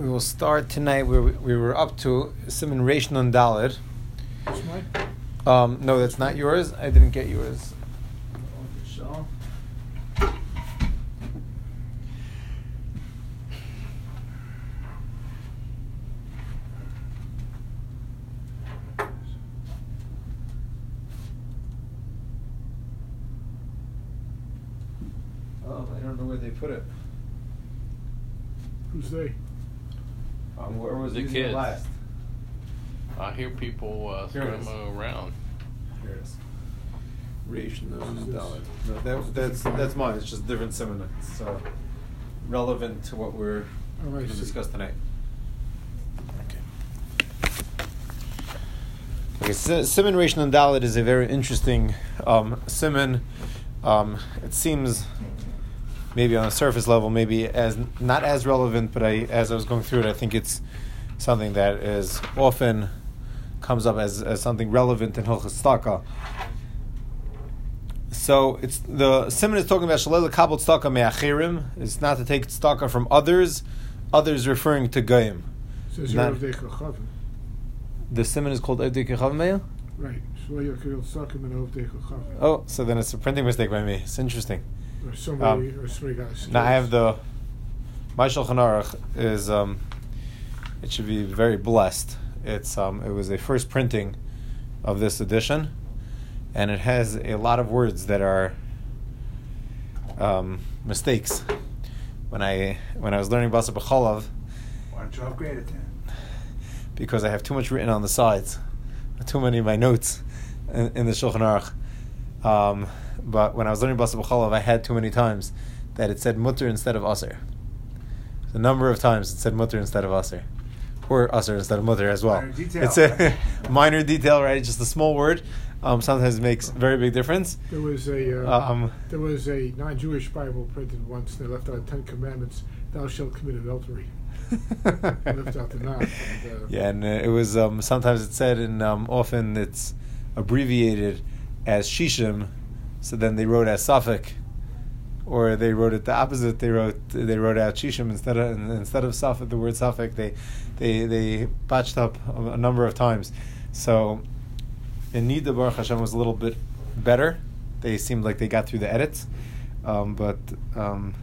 We will start tonight. We, we were up to Simon Reish Nun Dalid. Um, no, that's not yours. I didn't get yours. So, Oh, I don't know where they put it. who's they? Um, where was The using kids. last? I hear people uh, Here it is. screaming around. Here it is. Reish Nun This. No, that, that's that's mine. It's just different Simon. It's uh, relevant to what we're I going to discuss tonight. Okay. Okay, Si- Simon Reish Nun Dalid is a very interesting um, Simon. Um, it seems maybe on a surface level, maybe as not as relevant, but I, as I was going through it, I think it's something that is often comes up as, as something relevant in Hilchas. So it's the Simon is talking about Shalel Kabul Staka Me'achirim. It's not to take Staka from others, others referring to Goyim. Says Not- Yerev Dei Chachavim. The Simon is called Evdei Kechav Me'ah? Right. Shlo Yakiril Sakim and Ov Dei Chachavim. Oh, so then it's a printing mistake by me. It's interesting. Or somebody, Um, or somebody got Now I have the my Shulchan Aruch is um, it should be very blessed. It's um, it was a first printing of this edition, and it has a lot of words that are um, mistakes. When I when I was learning Basa B'cholav, Why don't you upgrade it then? because I have too much written on the sides, too many of my notes in, in the Shulchan Aruch. Um, but when I was learning Basa B'cholav, I had too many times that it said mutter instead of aser. A number of times it said mutter instead of aser, or aser instead of mutter as well. Minor detail, it's a right? minor detail, right? Just a small word. Um, sometimes it makes very big difference. There was a uh, Um, there was a non-Jewish Bible printed once. They left out Ten Commandments. Thou shalt commit adultery. Left out the. And, uh, Yeah, and uh, it was um, sometimes it's said, and um, often it's abbreviated as shishim. So then they wrote as safek, or they wrote it the opposite. They wrote they wrote out shishim instead of instead of safek. The word safek they they they botched up a, number of times. So in Nida Baruch Hashem was a little bit better. They seemed like they got through the edits, um, but um,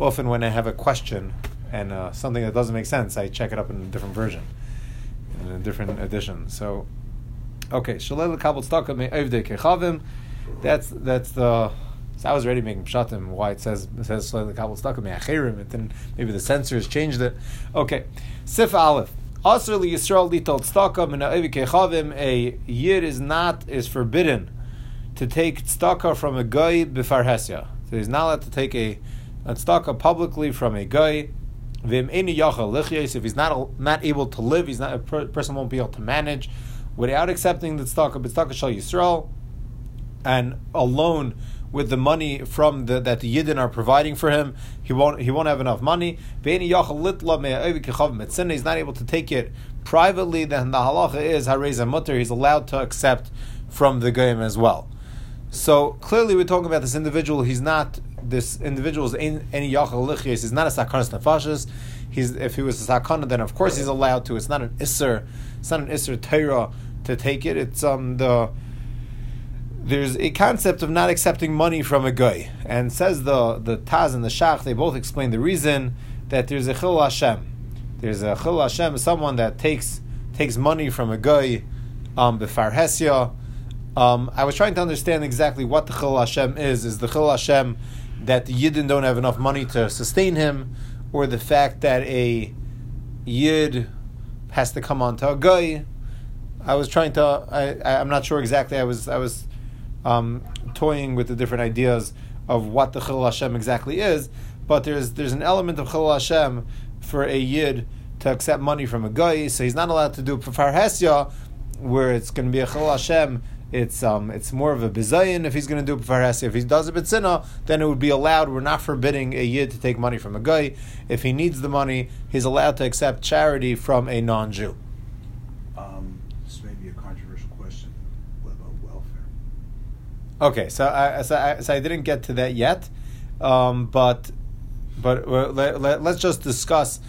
often when I have a question and uh, something that doesn't make sense, I check it up in a different version, in a different edition. So, okay, Shalel Kabel Staka Me. That's that's the. So I was already making pshatim why it says it says Shalel Kabel Staka Me Achirim. And then maybe the censors changed it. Okay, Sif Aleph. Also, Yisrael litol tzedakah min kechavim. A yid is not is forbidden to take tzedakah from a guy b'far hesya. So he's not allowed to take a, a tzedakah publicly from a guy. V'im eni yachal. If he's not not able to live, he's not a person won't be able to manage without accepting the tzedakah. But tzedakah shall Yisrael, and alone with the money from the that the yidden are providing for him, he won't he won't have enough money. He's not able to take it privately. Then the halacha is hareza mutter. He's allowed to accept from the goyim as well. So clearly, we're talking about this individual. He's not this individual is any any yachal lichyes. He's not a sakanas nefashis. He's if he was a sakana, then of course he's allowed to. It's not an isser. It's not an isser Torah to take it. It's um the there's a concept of not accepting money from a guy, and says the the Taz and the Shach. They both explain the reason that there's a chil Hashem. There's a chil Hashem, someone that takes takes money from a guy, um, b'far hesya. Um, I was trying to understand exactly what the chil Hashem is. Is the chil Hashem that the yidden don't have enough money to sustain him, or the fact that a yid has to come onto a guy? I was trying to. I, I I'm not sure exactly. I was I was um, toying with the different ideas of what the Chil Hashem exactly is, but there's there's an element of Chil Hashem for a yid to accept money from a guy, so he's not allowed to do Pafar Hesya, where it's going to be a Chil Hashem. It's um it's more of a bizayin if he's going to do Pafar Hesya. If he does a bitzina, then it would be allowed. We're not forbidding a yid to take money from a guy. If he needs the money, he's allowed to accept charity from a non-Jew. Um, this may be a controversial question. What about welfare? Okay, so I, so I, so I didn't get to that yet, um, but but uh, let, let, us just discuss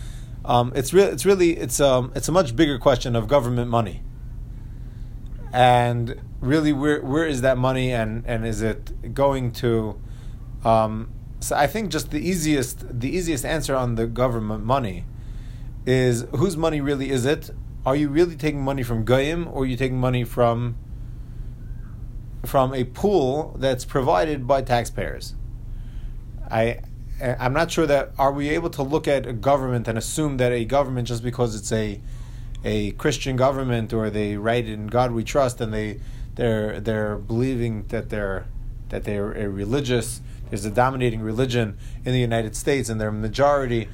Um, it's real. It's really it's um it's a much bigger question of government money. And really, where where is that money, and and is it going to? Um, so I think just the easiest the easiest answer on the government money is whose money really is it? Are you really taking money from goyim, or are you taking money from from a pool that's provided by taxpayers? I I'm not sure that are we able to look at a government and assume that a government just because it's a a Christian government or they write in God we trust and they they're they're believing that they're that they're a religious there's a dominating religion in the United States and they're majority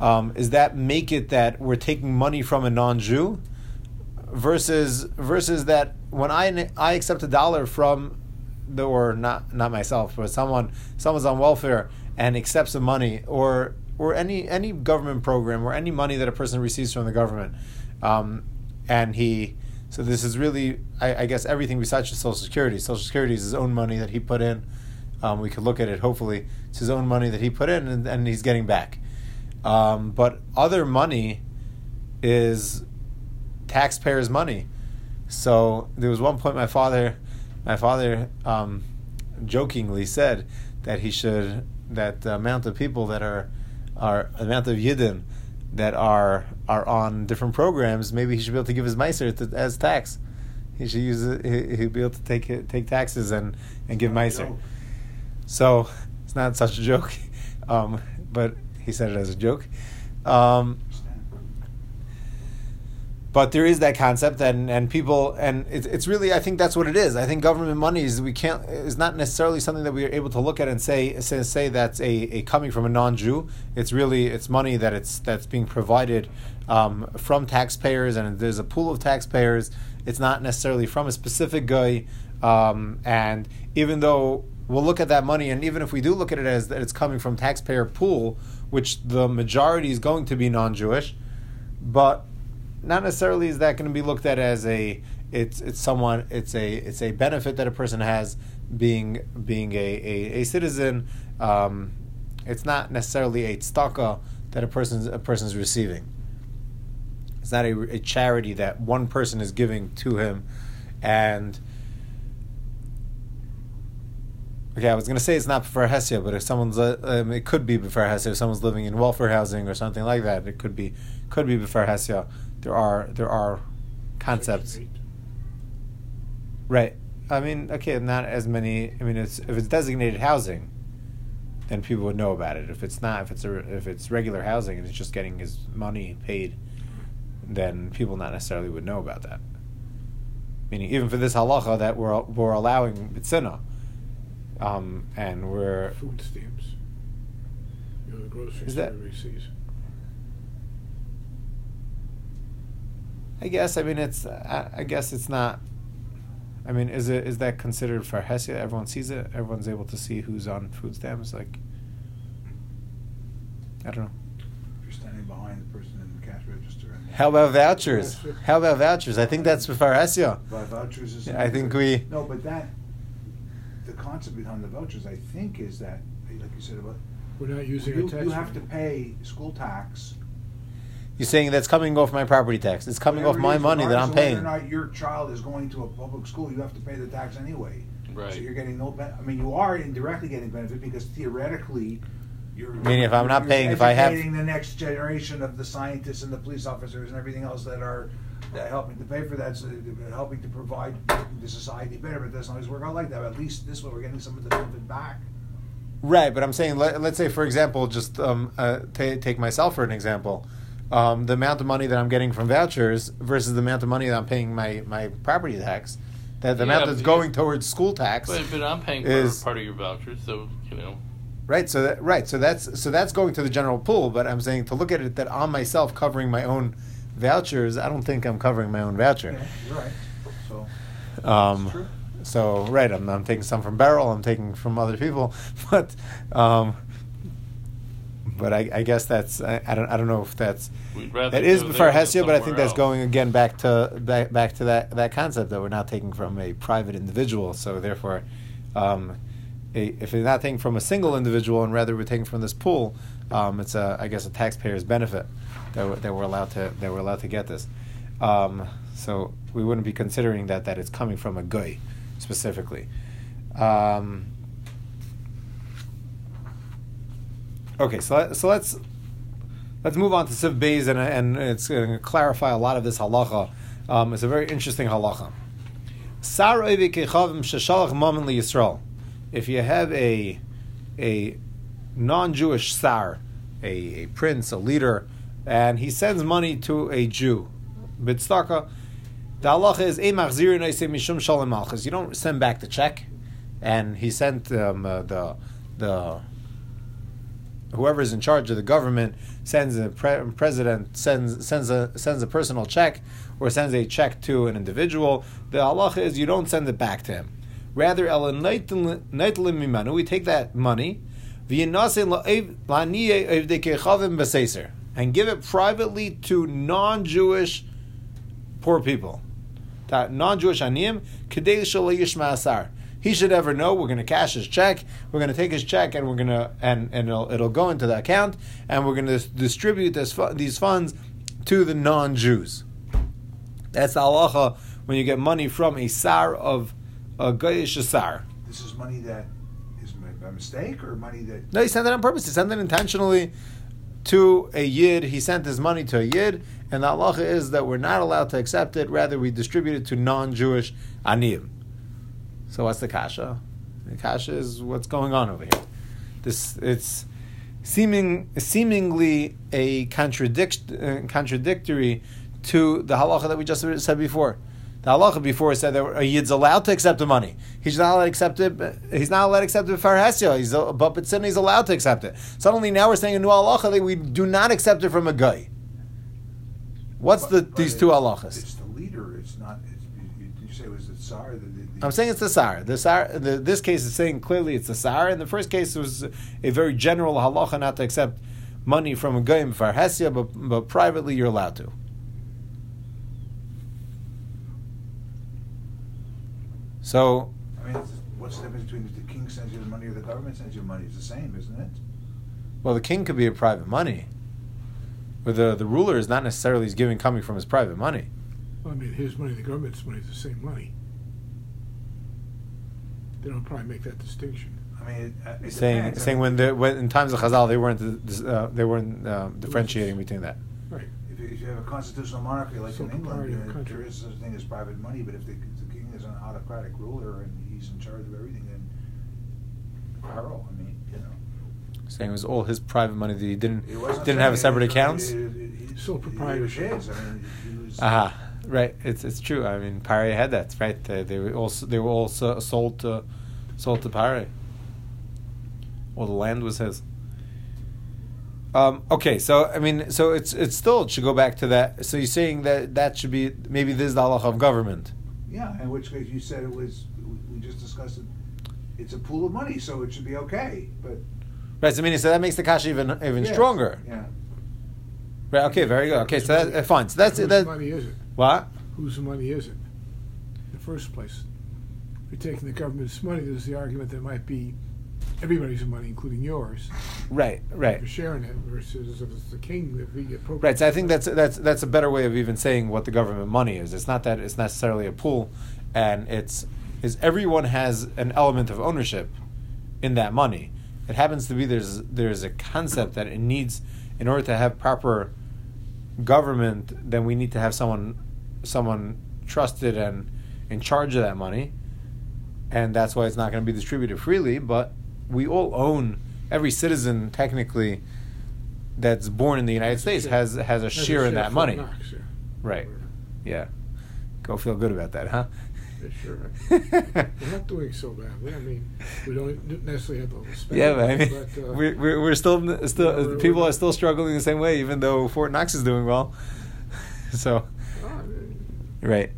um, is that make it that we're taking money from a non-Jew versus versus that when I I accept a dollar from the or not not myself but someone someone's on welfare and accepts the money or or any any government program or any money that a person receives from the government um, and he so this is really I, I, guess everything besides just social security. Social security is his own money that he put in. Um, we could look at it hopefully. It's his own money that he put in and, and he's getting back. Um, but other money is taxpayers money so there was one point my father my father um, jokingly said that he should that the amount of people that are are amount of yidden that are are on different programs, maybe he should be able to give his meiser to, as tax. He should use it. He, he'd be able to take take taxes and and give meiser. So it's not such a joke, um, but he said it as a joke. Um, but there is that concept and, and people and it's, it's really I think that's what it is. I think government money is we can't is not necessarily something that we are able to look at and say say, say that's a, a coming from a non Jew. It's really it's money that it's that's being provided um, from taxpayers and there's a pool of taxpayers. It's not necessarily from a specific guy. Um, and even though we'll look at that money, and even if we do look at it as that it's coming from taxpayer pool, which the majority is going to be non-Jewish, but not necessarily is that going to be looked at as a it's it's someone it's a it's a benefit that a person has being being a, a, a citizen. Um, it's not necessarily a tzedakah that a person's a person's receiving. It's not a, a charity that one person is giving to him, and Okay, I was going to say it's not for Hesia, but if someone's, um, it could be before Hesia. If someone's living in welfare housing or something like that, it could be could be before Hesia there are there are concepts. Right. I mean, okay, not as many. I mean, it's, if it's designated housing, then people would know about it. If it's not, if it's a, if it's regular housing and it's just getting his money paid, then people not necessarily would know about that. Meaning, even for this halacha that we're we're allowing bitzina, um, and we're food stamps. You know, the grocery Is that- I guess. I mean, it's. I, I guess it's not. I mean, is it is that considered for Hesia? Everyone sees it. Everyone's able to see who's on food stamps. Like, I don't know. If you're standing behind the person in the cash register and. How about vouchers? How about vouchers? I think that's for Hesia. By vouchers is. I think we- No, but that, the concept behind the vouchers, I think, is that, like you said about. We're not using You, a tax. you have to pay school tax. You're saying that's coming off my property tax. It's coming off whatever it my is, money that I'm regardless of paying. Whether or not your child is going to a public school, you have to pay the tax anyway. Right. So you're getting no ben, I mean, you are indirectly getting benefit because theoretically, you're. Meaning if I'm not paying, if I have- educating the next generation of the scientists and the police officers and everything else that are that helping to pay for that, so they're helping to provide the society better, but it doesn't always work out like that. But at least this way, we're getting some of the benefit back. Right, but I'm saying, let, let's say, for example, just um, uh, ta take myself for an example. Um, the amount of money that I'm getting from vouchers versus the amount of money that I'm paying my, my property tax, that the Yeah, amount that's but- going towards school tax, But, but I'm paying is- part of your vouchers, so you know. right? So that right, so that's so that's going to the general pool. But I'm saying to look at it that I'm myself covering my own vouchers, I don't think I'm covering my own voucher. Yeah, you're right. So. Um, That's true. so right, I'm, I'm taking some from Beryl. I'm taking from other people, but um, but I, I guess that's I, I don't I don't know if that's that is go before there Hesia, but I think that's else. going again back to back, back to that that concept that we're not taking from a private individual. So therefore, um, a if they're not taking from a single individual and rather we're taking from this pool, um, it's a I guess a taxpayer's benefit that we're, that we're allowed to that we're allowed to get this. Um, so we wouldn't be considering that that it's coming from a guy specifically. Um, okay, so so let's let's move on to Siv Beis and, and it's going to clarify a lot of this halacha. Um, it's a very interesting halacha. If you have a a non-Jewish sar, a, a prince, a leader, and he sends money to a Jew, bitstaka, the halacha is mishum shalom. You don't send back the check, and he sent um, uh, the the whoever is in charge of the government sends a pre- president sends sends a sends a personal check or sends a check to an individual. The halacha is you don't send it back to him. Rather, we take that money and give it privately to non-Jewish poor people. That non-Jewish aniyim. He should ever know we're going to cash his check. We're going to take his check and we're going to and and it'll, it'll go into the account and we're going to distribute this these funds to the non-Jews. That's the halacha when you get money from a sar of a goyish sar. This is money that is by mistake or money that. No, he sent it on purpose. He sent it intentionally to a yid. He sent his money to a yid, and the halacha is that we're not allowed to accept it. Rather, we distribute it to non-Jewish aniyim. So what's the kasha? The kasha is what's going on over here. This it's seeming seemingly a contradict, uh, contradictory to the halacha that we just said before. The halacha before said that a yid's allowed to accept the money. He's not allowed to accept it. He's not allowed to accept it for hesya. He's but but he's allowed to accept it. Suddenly now we're saying a new halacha that we do not accept it from a guy. What's but, the but these two halachas? It's the leader. It's not. It's, you, say it was the tsar. The, the, the, I'm saying it's the sar. The sar. The, this case is saying clearly it's the sar. In the first case, it was a very general halacha not to accept money from a goyim for hesya, but but privately you're allowed to. So. I mean, what's the difference between if the king sends you the money or the government sends you money? It's the same, isn't it? Well, the king could be a private money, but the the ruler is not necessarily he's giving coming from his private money. Well, I mean, his money, the government's money is the same money. They don't probably make that distinction. I mean, it, uh, it saying depends. saying when the when in times of Chazal they weren't uh, they weren't uh, differentiating between that. Right. If you, if you have a constitutional monarchy like So in England, proprietary uh, country. there is such a thing as private money. But if the, the king is an autocratic ruler and he's in charge of everything, then Pharaoh. I mean, you know, Saying it was all his private money that he didn't didn't have a separate it- accounts. It, it, it, Sole proprietorship. his. I mean, he was. Aha, right. It's it's true. I mean, Pare had that, right? They, they were also they were all so- sold to sold to Pare. Well, the land was his. Um, okay, so I mean, so it's it's still it should go back to that. So you're saying that that should be maybe this is the halacha of government. Yeah, in which case you said it was. We we just discussed it. It's a pool of money, so it should be okay. But Right, so I mean, so that makes the kasha even even Yes, stronger. Yeah. Right. Okay. Very good. Okay. So that uh, fine. So that's Whose that. Money is it? What? Whose money is it? In the first place, if you're taking the government's money, there's the argument that it might be everybody's money, including yours. Right. Right. You're sharing it versus if it's the king, if he get Right. So I think that's that's that's a better way of even saying what the government money is. It's not that it's necessarily a pool, and it's is everyone has an element of ownership in that money. It happens to be there's there's a concept that it needs in order to have proper government, then we need to have someone someone trusted and in charge of that money, and that's why it's not going to be distributed freely. But we all own every citizen technically that's born in the United States has has a Has a share in that money. Knox, yeah. Right. Yeah. Go feel good about that, huh? Yeah, sure. We're not doing so badly. I mean, we don't necessarily have all the spending. yeah, but I mean, but, uh, we're, we're, still still Yeah, we're- people we're- are still struggling the same way, even though Fort Knox is doing well. so, right,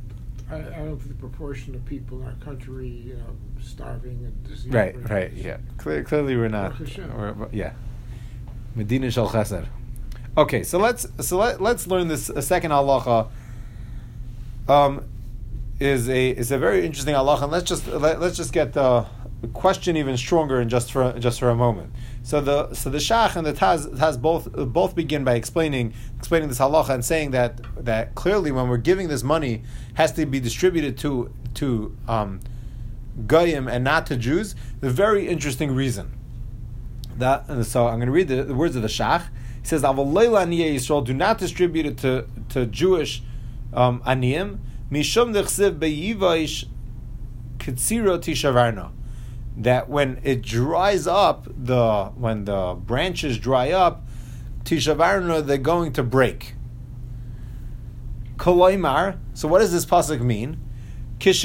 I, I don't think the proportion of people in our country, you know, starving and disease. right, right. Yeah, Clear, clearly we're not. We're, yeah, Medina shel Chesed. Okay, so let's so let, let's learn this a second halacha. Um, is a is a very interesting halacha, and let's just let, let's just get the question even stronger in just for just for a moment. So the so the Shach and the Taz, Taz both both begin by explaining explaining this halacha and saying that that clearly when we're giving this money has to be distributed to to um, goyim and not to Jews. The very interesting reason. That so I'm going to read the, the words of the Shach. He says, "Avol Yisrael, do not distribute it to to Jewish um, aniyim. Mishum dechsiv beyivayish kitziro tishavarna." That when it dries up, the when the branches dry up, tishavarna they're going to break. Koloimar. So what does this pasuk mean? When the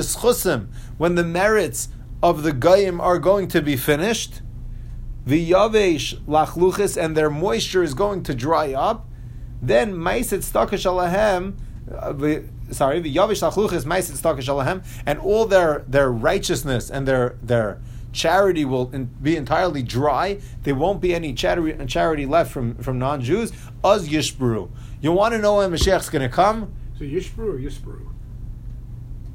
schusim, when the merits of the goyim are going to be finished, the yavesh lachluchis and their moisture is going to dry up, then maisit stakash alahem uh, sorry, the Yavish Achluchis Maisit Stakash Alahem, and all their their righteousness and their their charity will in, be entirely dry. There won't be any charity, charity left from, from non Jews. Uz Yishbru. You want to know when Mashiach's going to come? So Yishbru or Yisbru?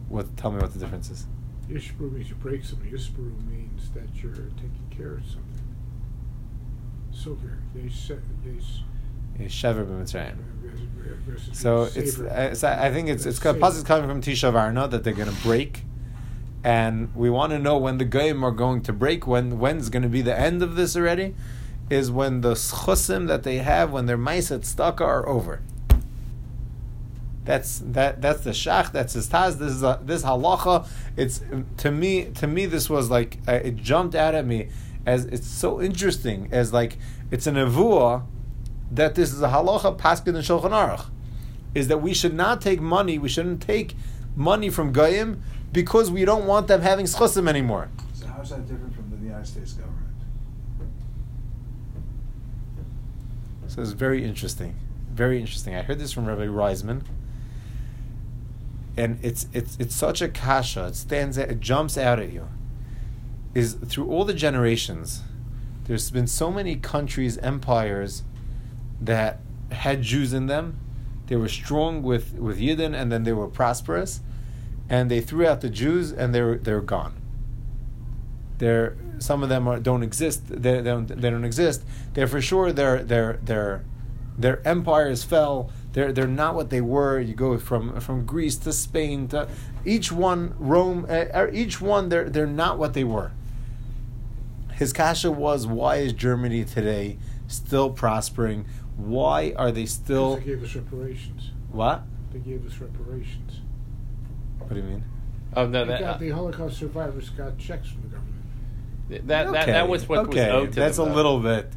What? Tell me what the difference is. Yishbru means you break something. Yisbru means that you're taking care of something. Silver. Yes. Shever b'Mitzrayim. So it's, uh, so I think it's it's coming from tishavarna that they're going to break, and we want to know when the goyim are going to break. When when's going to be the end of this already? Is when the schusim that they have when their ma'aset stuck are over. That's that. That's the shach. That's his taz. This is a, this halacha. It's to me. To me, this was like uh, it jumped out at me as it's so interesting. As like it's a nevuah that this is a halacha paskin and shulchan aruch, is that we should not take money. We shouldn't take money from goyim because we don't want them having schusim anymore. So how is that different from the United States government? So it's very interesting, very interesting. I heard this from Rabbi Reisman, and it's it's it's such a kasha. It stands, out, it jumps out at you. Is through all the generations, there's been so many countries, empires that had Jews in them. They were strong with, with Yidden and then they were prosperous. And they threw out the Jews and they're, they're gone. They're, some of them are, don't exist. They, they, don't, they don't exist. They're for sure, their, their, their, their empires fell. They're, they're not what they were. You go from, from Greece to Spain to each one, Rome, each one, they're, they're not what they were. His kasha was, why is Germany today still prospering? Why are they still? They gave us reparations. What? They gave us reparations. What do you mean? Oh no, that, that, got, uh, the Holocaust survivors got checks from the government. That that, that was what okay. was owed to That's them, a though. little bit.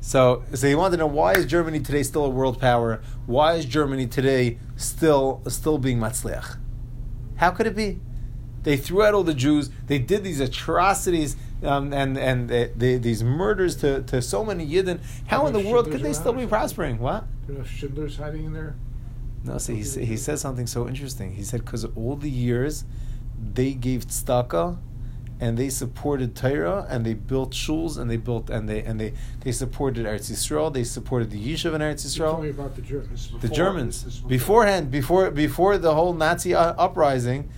So, so you want to know why is Germany today still a world power? Why is Germany today still still being matzliach? How could it be? They threw out all the Jews. They did these atrocities um, and and they, they, these murders to, to so many Yidden. How in the world could they still be prospering? What? You know, Schindler's hiding in there. No, so he he says something so interesting. He said because all the years they gave tzedakah and they supported Torah and they built shuls and they built and they and they they supported Eretz Yisrael. They supported the yeshiva in Eretz Tell me about the Germans. Before, The Germans before- beforehand, before before the whole Nazi uprising,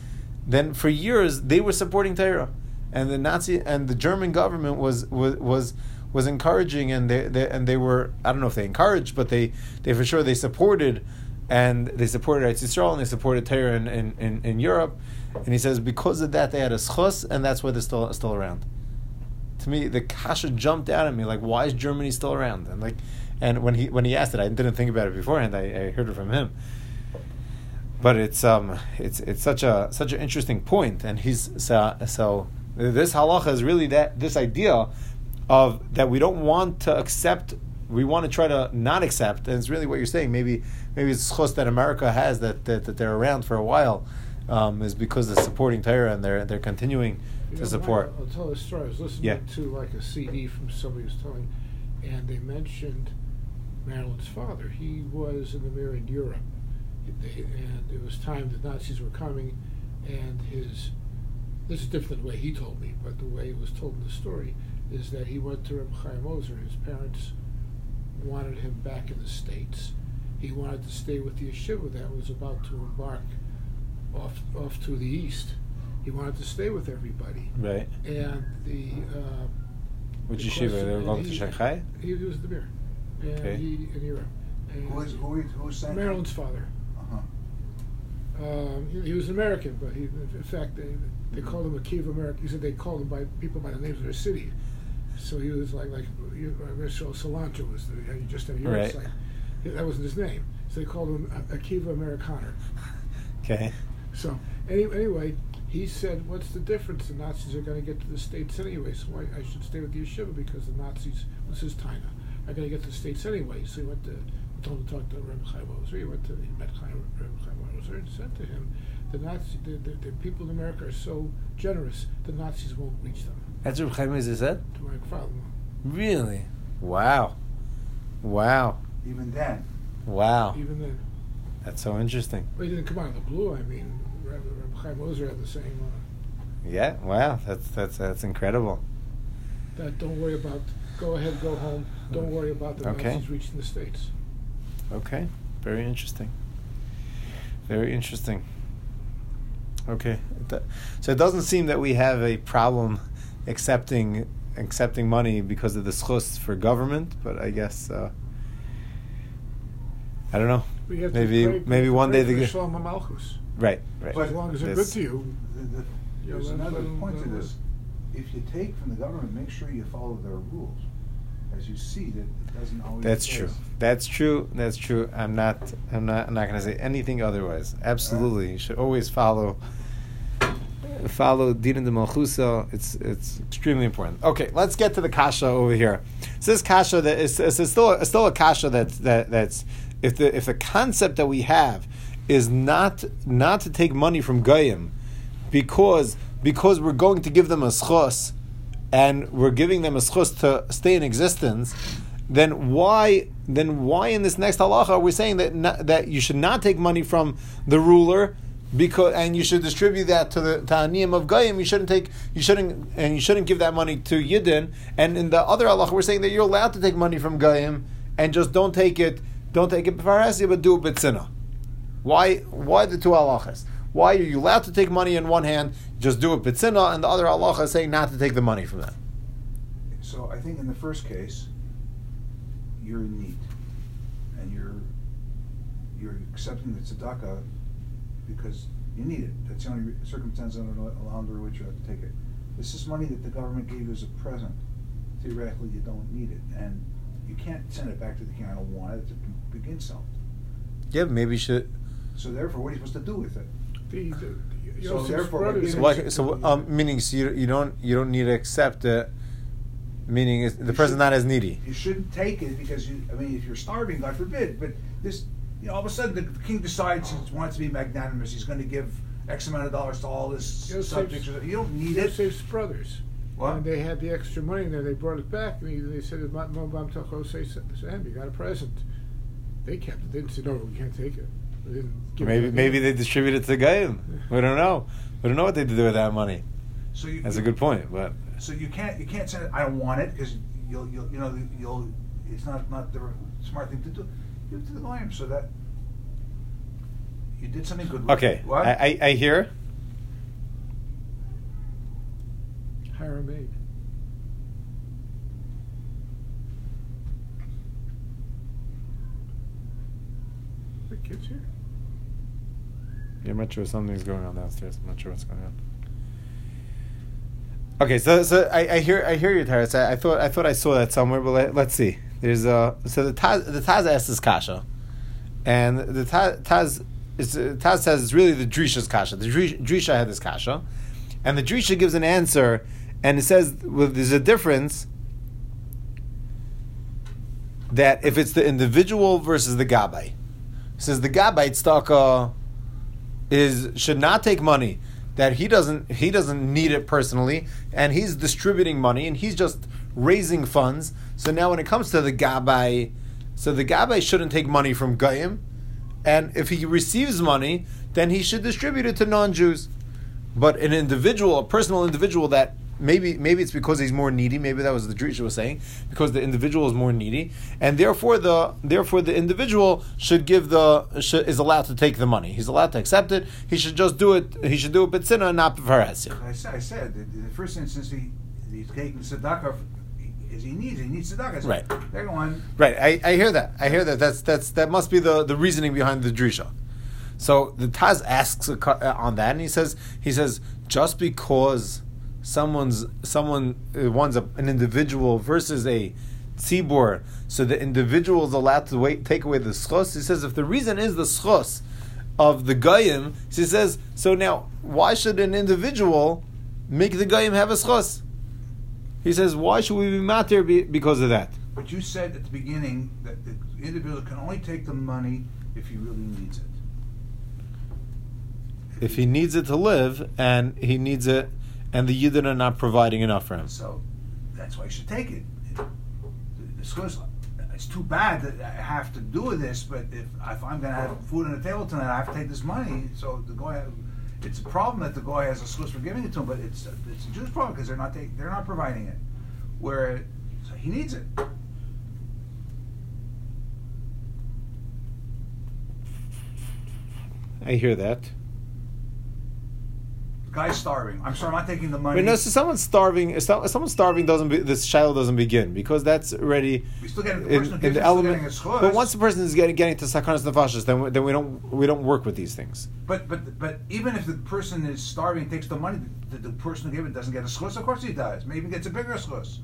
then for years they were supporting Torah, and the Nazi and the German government was was was was encouraging and they, they and they were I don't know if they encouraged, but they they for sure they supported and they supported Eretz Yisrael and they supported Torah in, in, in, in Europe. And he says because of that they had a schus and that's why they're still still around. To me, the kasha jumped out at me like, why is Germany still around? And like, and when he when he asked it, I didn't think about it beforehand. I, I heard it from him. But it's um it's it's such a such an interesting point, and he's so so this halacha is really that this idea of that we don't want to accept we want to try to not accept and it's really what you're saying maybe maybe it's chos that America has that, that, that they're around for a while um, is because they're supporting Torah and they're they're continuing You to know, support I'll tell a story. I was listening Yeah. to like a CD from somebody was telling, and they mentioned Marilyn's father. He was in the mirror in Europe, They- and it was time the Nazis were coming, and his. This is different than the way he told me, but the way it was told in the story is that he went to Reb Chaim Ozer. His parents wanted him back in the states. He wanted to stay with the yeshiva that was about to embark off off to the east. He wanted to stay with everybody, Right. and the uh, Which the yeshiva? They were question- going to Shanghai? He, he was the mayor, and Okay. he in Europe. And Who is, who is, who is saying? Marilyn's father. Uh-huh. Um, he, he was American, but he, in fact, they, they called him a Kiev American. He said they called him by people by the names of their city. So he was like like you- uh, Cilantro was the, you just had a Right. site. That wasn't his name. So they called him a, a Kiva Amerikaner. Okay. So any, anyway, he said, "What's the difference? The Nazis are going to get to the states anyway. So why I should stay with the yeshiva because the Nazis, this is Taina, are going to get to the states anyway." So he went to told him to talk to Rebbe Chaim Ozer. He went to he met Chaim, Rebbe Chaim Ozer and said to him, "The Nazi, the, the, the people in America are so generous, the Nazis won't reach them." That's what Chaim Ozer said? To my father. Really? Wow. Wow. Even then, Wow. Even then, That's so interesting. well, he didn't come out of the blue. I mean, Rebbe, Rebbe Chaim Ozer had the same. Uh, Yeah. Wow. That's that's that's incredible. that don't worry about. Go ahead, go home. Don't worry about the Okay. Nazis reaching the states. Okay. Very interesting. Very interesting. Okay. So it doesn't seem that we have a problem accepting accepting money because of the schus for government, but I guess uh, I don't know. We have to Maybe pray- maybe one day pray the for Shlomo Malchus. right right. But As long as they're good to you. the, the, there's another point to this. If you take from the government, make sure you follow their rules. As you see, that it doesn't always. That's the true. That's true. That's true. I'm not. I'm not. I'm not going to say anything otherwise. Absolutely, you should always follow. Follow Din de Malchusa. It's it's extremely important. Okay, let's get to the kasha over here. So this kasha that is, is, still it's still a kasha that's that that's if the if the concept that we have is not not to take money from goyim because because we're going to give them a schos and we're giving them a schus to stay in existence, then why then why in this next halacha are we saying that not, that you should not take money from the ruler because and you should distribute that to the ta'aniyim of goyim. You shouldn't take you shouldn't and you shouldn't give that money to yidden. And in the other halacha, we're saying that you're allowed to take money from goyim and just don't take it don't take it b'farasi, but do it b'tzina. Why why the two halachas? Why are you allowed to take money in one hand, just do it b'tzina, and the other halacha is saying not to take the money from them? So I think in the first case, you're in need, and you're you're accepting the tzedakah because you need it. That's the only circumstance under under which you have to take it. This is money that the government gave you as a present. Theoretically, you don't need it, and you can't send it back to the king. I don't want it. It's a big insult. Yeah, maybe you should. So therefore, what are you supposed to do with it? The, the, So Yosef's therefore, by So, giving- why, so um, meaning so you, you don't you don't need to accept it. Meaning is the You person's not as needy. You shouldn't take it because you. I mean, if you're starving, God forbid. But this, you know, all of a sudden the king decides he wants to be magnanimous. He's going to give X amount of dollars to all his Yosef's- subjects. You don't need it. Yosef's brothers. What? And they had the extra money in there. They brought it back. And he- they said, "Mom, Mom, say Sam, you got a present." They kept it. They didn't say, "No, we can't take it." They didn't give Maybe it. maybe they distributed it to the goyim. We don't know. We don't know what they did with that money. So you. That's a good point, but So you can't. You can't say I don't want it because you'll. You'll. You know. You'll. It's not. Not the smart thing to do. Give it to the lion so that. You did something good. with okay. it. What? I, I I hear. hire a maid. The kids here. Yeah, I'm not sure something's going on downstairs. I'm not sure what's going on. Okay, so so I, I hear I hear you, Taras. I, I thought I thought I saw that somewhere, but let, let's see. There's a so the Taz the Taz asks kasha, and the Taz, Taz uh, Taz says it's really the Drisha's kasha. The Drisha, had this kasha, and the Drisha gives an answer, and it says well, there's a difference that if it's the individual versus the gabbai. Says the gabbai tzedakah is should not take money that he doesn't he doesn't need it personally and he's distributing money and he's just raising funds so now when it comes to the gabbai so the gabbai shouldn't take money from goyim and if he receives money then he should distribute it to non-jews but an individual a personal individual that maybe maybe it's because he's more needy. Maybe that was the Drisha was saying because the individual is more needy, and therefore the therefore the individual should give the should, is allowed to take the money. He's allowed to accept it. He should just do it. He should do it b'tzina, not b'farasir. I said, I said the first instance he he's taking tzedakah is he needs he needs tzedakah. So Right. They're going. Right, I, I hear that. I hear that. That's that's that must be the, the reasoning behind the drisha. So the Taz asks a, uh, on that, and he says he says just because someone's someone uh, one's a, an individual versus a tzibor, so the individual is allowed to wait, take away the schos. He says if the reason is the schos of the goyim, he says so. Now, why should an individual make the goyim have a schos? He says why should we be matter because of that? But you said at the beginning that the individual can only take the money if he really needs it. if he needs it to live and he needs it and the Yidden are not providing enough for him. So that's why you should take it. The, the schus- it's too bad that I have to do this, but if, if I'm going to have food on the table tonight, I have to take this money. So go guy, it's a problem that the guy has a schus for giving it to him, but it's it's a Jewish problem because they're not take, they're not providing it. Where so he needs it. I hear that. Guy's starving. I'm sorry, I'm not taking the money. But no, so someone's starving. if Someone starving doesn't. Be, this child doesn't begin because that's already we still get the in, in the element. But once the person is getting getting to sakanas nefashis, then we, then we don't we don't work with these things. But but but even if the person is starving takes the money, the, the person who gave it doesn't get a schus. Of course he does. Maybe gets a bigger schus.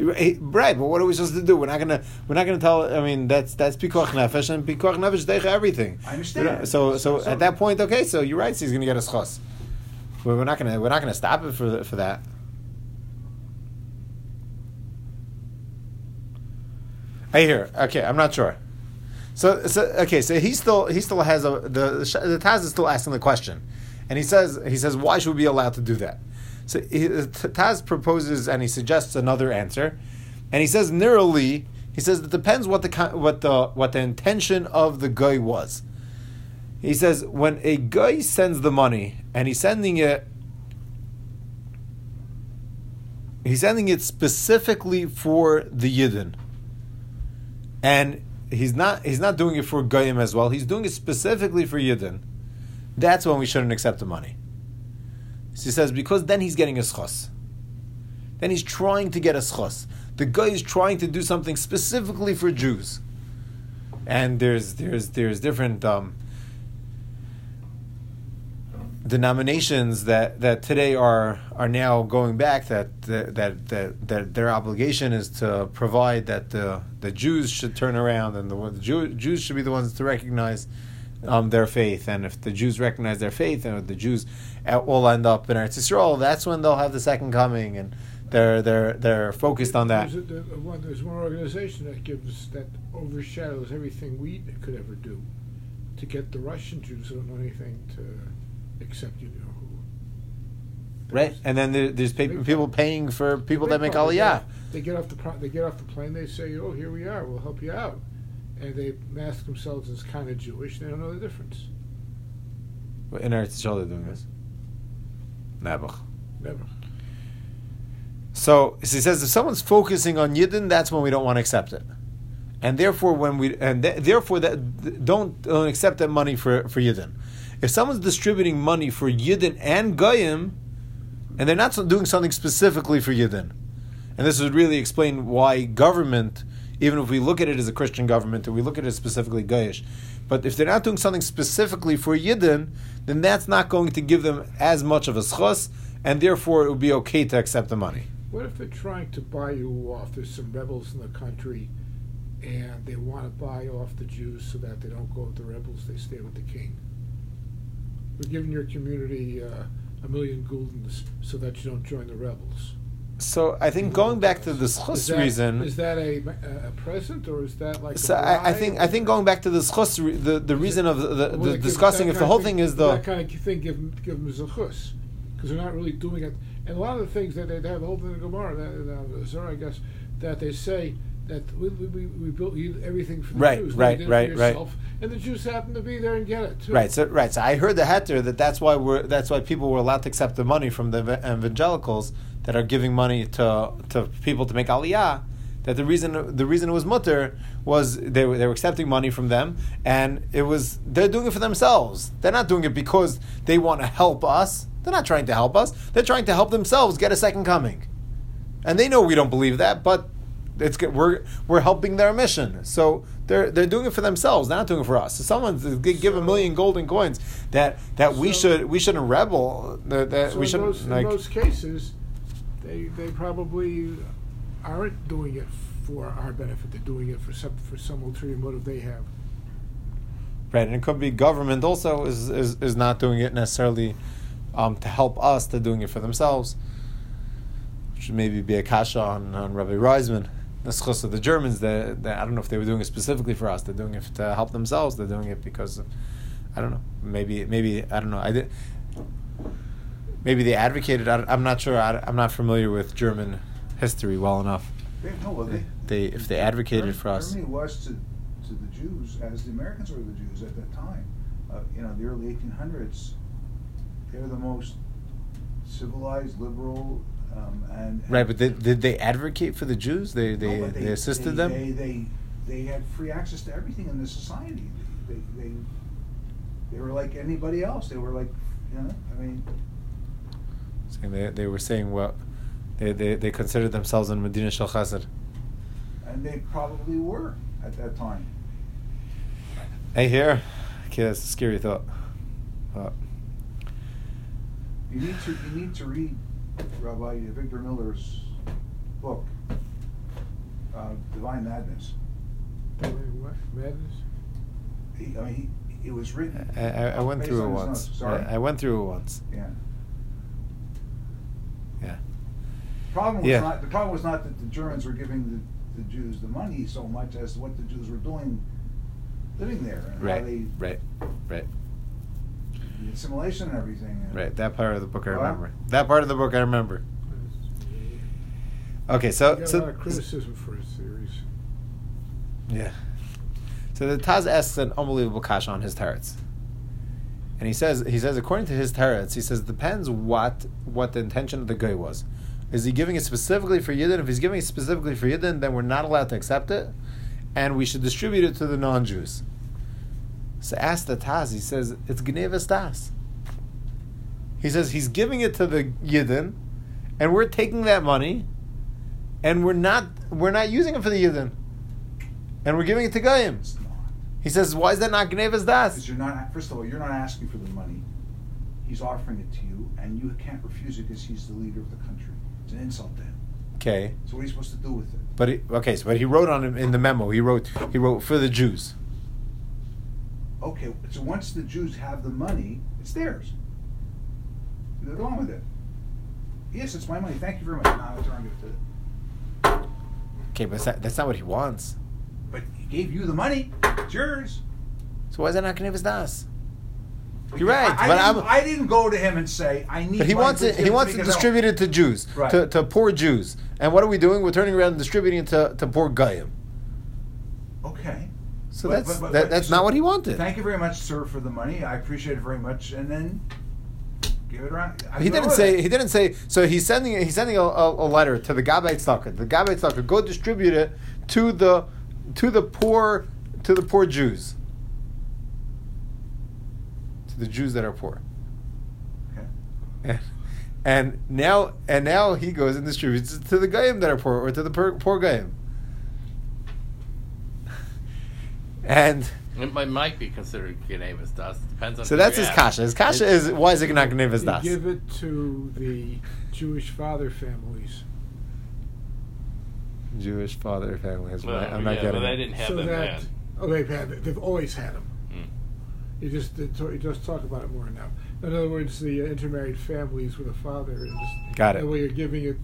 Right, but what are we supposed to do? We're not gonna we're not gonna tell. I mean, that's that's pikuach nefesh and pikuach nefesh deicha everything. I understand. So, so So- at that point, okay, so you're right. So he's gonna get a schos. But we're not gonna we're not gonna stop it for for that. I hear. Okay, I'm not sure. So, so okay, so he still he still has a the the Taz is still asking the question, and he says he says why should we be allowed to do that? So he, uh, Taz proposes and he suggests another answer, and he says narrowly he says it depends what the what the what the intention of the guy was. He says when a guy sends the money and he's sending it he's sending it specifically for the Yidden. And he's not he's not doing it for Goyim as well. He's doing it specifically for Yidden. That's when we shouldn't accept the money. So he says because then he's getting a schos. Then he's trying to get a schos. The guy is trying to do something specifically for Jews. And there's there's there's different um, denominations that, that today are are now going back that that, that that their obligation is to provide that the the Jews should turn around and the, the Jew, Jews should be the ones to recognize um, their faith and if the Jews recognize their faith and the Jews all end up in Eretz Yisrael that's when they'll have the second coming and they're they're they're focused on that. There's, a, one, there's one organization that gives that overshadows everything we could ever do to get the Russian Jews who don't know anything to accept you know who. Right, and then there, there's pe- people paying for people that make They aliyah. off- They get off the pro- they get off the plane. They say, "Oh, here we are. We'll help you out," and they mask themselves as kind of Jewish. They don't know the difference. What in Eretz Yisrael, they're doing this. Nebuch. Never. So, so he says if someone's focusing on Yidden, that's when we don't want to accept it, and therefore when we and th- therefore that don't, don't accept that money for for Yidden. If someone's distributing money for Yidden and Goyim, and they're not doing something specifically for Yidden, and this would really explain why government, even if we look at it as a Christian government or we look at it specifically Goyish, but if they're not doing something specifically for Yidden, then that's not going to give them as much of a schos, and therefore it would be okay to accept the money. What if they're trying to buy you off? There's some rebels in the country, and they want to buy off the Jews so that they don't go with the rebels. They stay with the king. We're giving your community uh, a million guldens so that you don't join the rebels. So I think going back to the that- reason. Is that a, a present or is that like? So I, I think I think going back to the schos, re- the the reason of the, the, the discussing if the whole of thing is that the kind of thing, give give them as a chus, because they're not really doing it. And a lot of the things that they have, the whole thing in Gemara, that, that, I guess, that they say that we, we, we built everything for the Right, Jews. right, right, for right. And the Jews happen to be there and get it too. Right, so right, so I heard the heter that that's why we're that's why people were allowed to accept the money from the evangelicals that are giving money to to people to make aliyah. That the reason the reason it was mutter was they were, they were accepting money from them, and it was they're doing it for themselves. They're not doing it because they want to help us. They're not trying to help us. They're trying to help themselves get a second coming, and they know we don't believe that, but it's good. we're we're helping their mission. So they're they're doing it for themselves, not doing it for us. So someone give a million golden coins that that we should we shouldn't rebel. That, that So we in shouldn't those, like in those cases, they they probably aren't doing it for our benefit. They're doing it for some for some ulterior motive they have. right. And it could be government also is is, is not doing it necessarily um, to help us. They're doing it for themselves. Should maybe be a kasha on, on Rabbi Reisman. The schus of the Germans, they, they, I don't know if they were doing it specifically for us. They're doing it to help themselves. They're doing it because, of, I don't know. Maybe, maybe I don't know. I did. Maybe they advocated. I, I'm not sure. I, I'm not familiar with German history well enough. They, no, well, they, They, if they advocated for us, Germany was to, to the Jews as the Americans were the Jews at that time. Uh, you know, the early 1800s, they were the most civilized, liberal, um, and, right? But did, did they advocate for the Jews? They, they, No, but they, assisted they, them. They, they they had free access to everything in the society. They, they they were like anybody else. They were like you know. I mean, Saying they, they were saying well, they, they, they considered themselves in Medina Shal and they probably were at that time. Hey, here, okay, that's a scary thought. Uh, You need to you need to read Rabbi Avigdor Miller's book, uh, Divine Madness. What madness? He, I mean, he, it was written. I, I, I went through it on his once. notes. Sorry. I, I went through it once. yeah. Yeah. Problem was Yeah. not the problem was not that the Germans were giving the, the Jews the money so much as what the Jews were doing, living there and how Right. they Right. Right. The assimilation and everything. and- Right. That part of the book I remember. That part of the book I remember. Okay, so He got a so criticism for his theories. Yeah. So the Taz asks an unbelievable kasha on his tarets. And he says he says according to his tarets, he says depends what what the intention of the guy was. Is he giving it specifically for Yidden? If he's giving it specifically for Yidden, then we're not allowed to accept it, and we should distribute it to the non-Jews. So ask the Taz. He says it's Gnevas Das. He says he's giving it to the Yidden, and we're taking that money, and we're not we're not using it for the Yidden, and we're giving it to Goyim. He says, why is that not Gnevas Das? Because you're not. First of all, you're not asking for the money. He's offering it to you, and you can't refuse it because he's the leader of the country. It's an insult to him. Okay, So what are you supposed to do with it? but he, okay, so but he wrote on him in the memo. He wrote he wrote for the Jews. Okay, so once the Jews have the money, it's theirs. They're going with it. Yes, it's my money. Thank you very much. Now I turn it to. Okay, but that's not, that's not what he wants. But he gave you the money. It's yours. So why is that not Gnevas Das? You're right, I, I but didn't, I'm- I didn't go to him and say I need. But he wants it. He to wants it 'cause I don't- distributed to Jews, Right. to, to poor Jews. And what are we doing? We're turning around and distributing it to, to poor Goyim. So But- that's but- that, that's so not what he wanted. Thank you very much, sir, for the money. I appreciate it very much. And then give it around. I He didn't say. it. He didn't say. So he's sending. He's sending a, a, a letter to the Gabbai Tzedakah. The Gabbai Tzedakah go distribute it to the to the poor to the poor Jews. To the Jews that are poor. Okay. And, and now and now he goes and distributes it to the Goyim that are poor or to the poor, poor Goyim. And It might, might be considered Gnevas Das. Depends on so that's his ask. kasha. His kasha is why is it not Gnevas You Das? give it to the Jewish father families. Jewish father families. Well, I'm not yeah, getting but they didn't have so them that then. oh they've had they've always had them. Mm. You just they you just talk about it more now. In other words, the uh, intermarried families with a father. And just, Got it. That way you're giving it.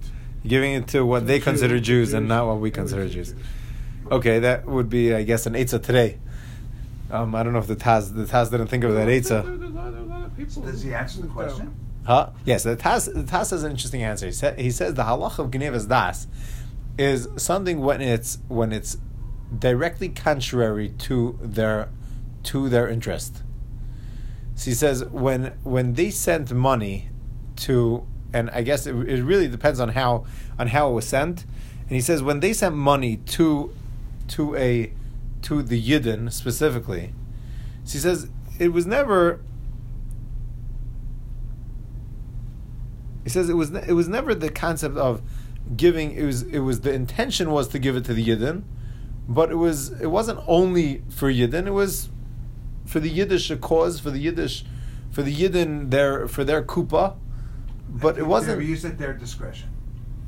giving it to what to they Jew- consider Jews and not what we consider was Jews. Okay, that would be, I guess, an Eitzah today. Um, I don't know if the Taz the Taz didn't think of that There's a Eitzah. lot- there's a lot- a lot of people Does he answer the question? Huh? Yes, the Taz the Taz has an interesting answer. He, sa- he says the halach of Gnevas Das is something when it's when it's directly contrary to their to their interest. So he says when when they sent money to and I guess it, it really depends on how on how it was sent. And he says when they sent money to to a to the Yidden specifically, so he says it was never. He says it was it was never the concept of giving. It was it was the intention was to give it to the Yidden, but it was it wasn't only for Yidden. It was for the Yiddish cause for the Yiddish for the Yidden their for their kupa, but it wasn't. They were used at their discretion.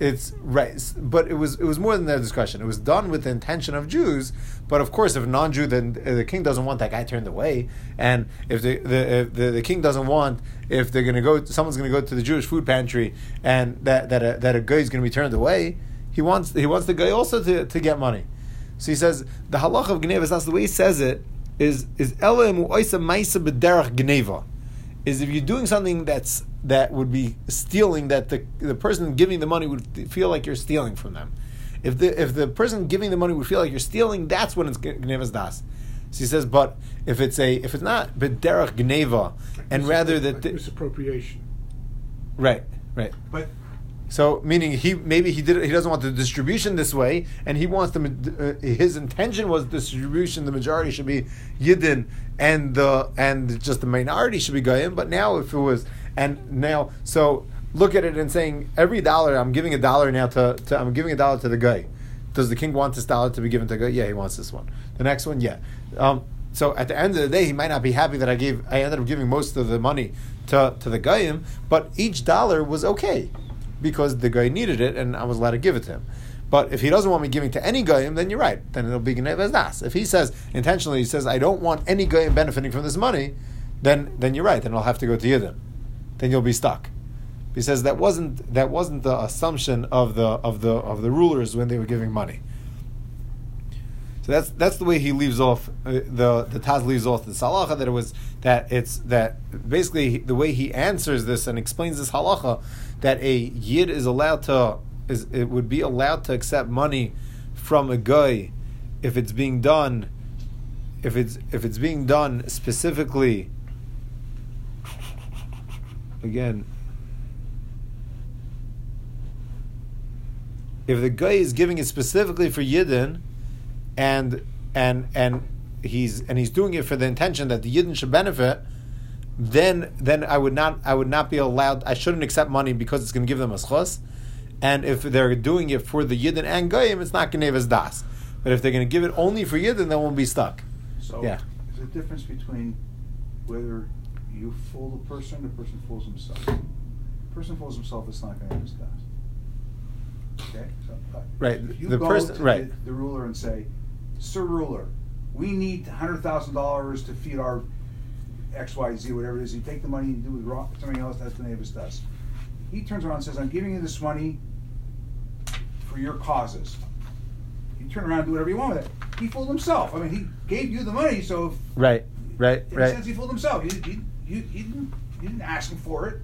It's right, but it was it was more than their discretion. It was done with the intention of Jews, but of course, if non-Jew, then uh, the king doesn't want that guy turned away, and if the the if the, the king doesn't want if they're to go, someone's going to go to the Jewish food pantry, and that that a, that a guy is going to be turned away, he wants he wants the guy also to, to get money. So he says the halacha of gneva. That's the way he says it. Is is elam oisa ma'isa b'derech gneva is if you're doing something that's that would be stealing that the the person giving the money would feel like you're stealing from them. If the if the person giving the money would feel like you're stealing, that's when it's gnevas das. So he says, but if it's a if it's not bederach gneva, and rather that the, misappropriation. right right But so meaning he maybe he did he doesn't want the distribution this way, and he wants the uh, his intention was distribution. The majority should be yidden, and the and just the minority should be goyim. But now if it was and now so look at it and saying every dollar I'm giving a dollar now to, to I'm giving a dollar to the guy. Does the king want this dollar to be given to the guy? Yeah, he wants this one. The next one, yeah. Um, so at the end of the day, he might not be happy that I gave. I ended up giving most of the money to to the goyim, but each dollar was okay because the guy needed it and I was allowed to give it to him. But if he doesn't want me giving to any goyim, then you're right. Then it'll be gnevas das. If he says intentionally, he says I don't want any goyim benefiting from this money, then then you're right. Then I'll have to go to yidden. Then you'll be stuck. He says that wasn't that wasn't the assumption of the of the of the rulers when they were giving money. So that's that's the way he leaves off uh, the the Taz leaves off the halacha that it was that it's that basically the way he answers this and explains this halacha that a yid is allowed to is it would be allowed to accept money from a guy if it's being done if it's if it's being done specifically. Again. If the guy is giving it specifically for yidden and and and he's and he's doing it for the intention that the yidden should benefit then then I would not I would not be allowed I shouldn't accept money because it's going to give them a schos and if they're doing it for the yidden and goyim it's not gnevas das but if they're going to give it only for yidden then we'll be stuck So Yeah. there's a difference between whether you fool the person, the person fools himself. The person fools himself, it's not going to understand. Okay, so uh, Right, If you the go person- to right. the, the ruler and say, "Sir ruler, we need hundred thousand dollars to feed our X, Y, Z, whatever it is." You take the money and do it wrong, something else. That's what gnevas das. He turns around and says, "I'm giving you this money for your causes." You turn around and do whatever you want with it. He fooled himself. I mean, he gave you the money, so if right right in a right sense, he fooled himself. He, he, he, he, didn't, he didn't ask him for it.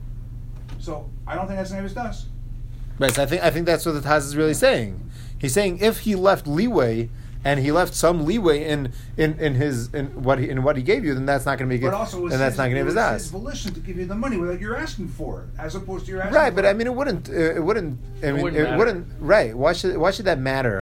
So I don't think that's gnevas das. Right. So I think I think that's what the Taz is really saying. He's saying if he left leeway and he left some leeway in in, in his in what he in what he gave you, then that's not going to be good. But also, it was and that's his, not going it to was be his his volition to give you the money without you're asking for it, as opposed to you're asking Right, for but it. I mean, it wouldn't. Uh, it wouldn't. I mean, wouldn't it matter. wouldn't. Right. Why should Why should that matter?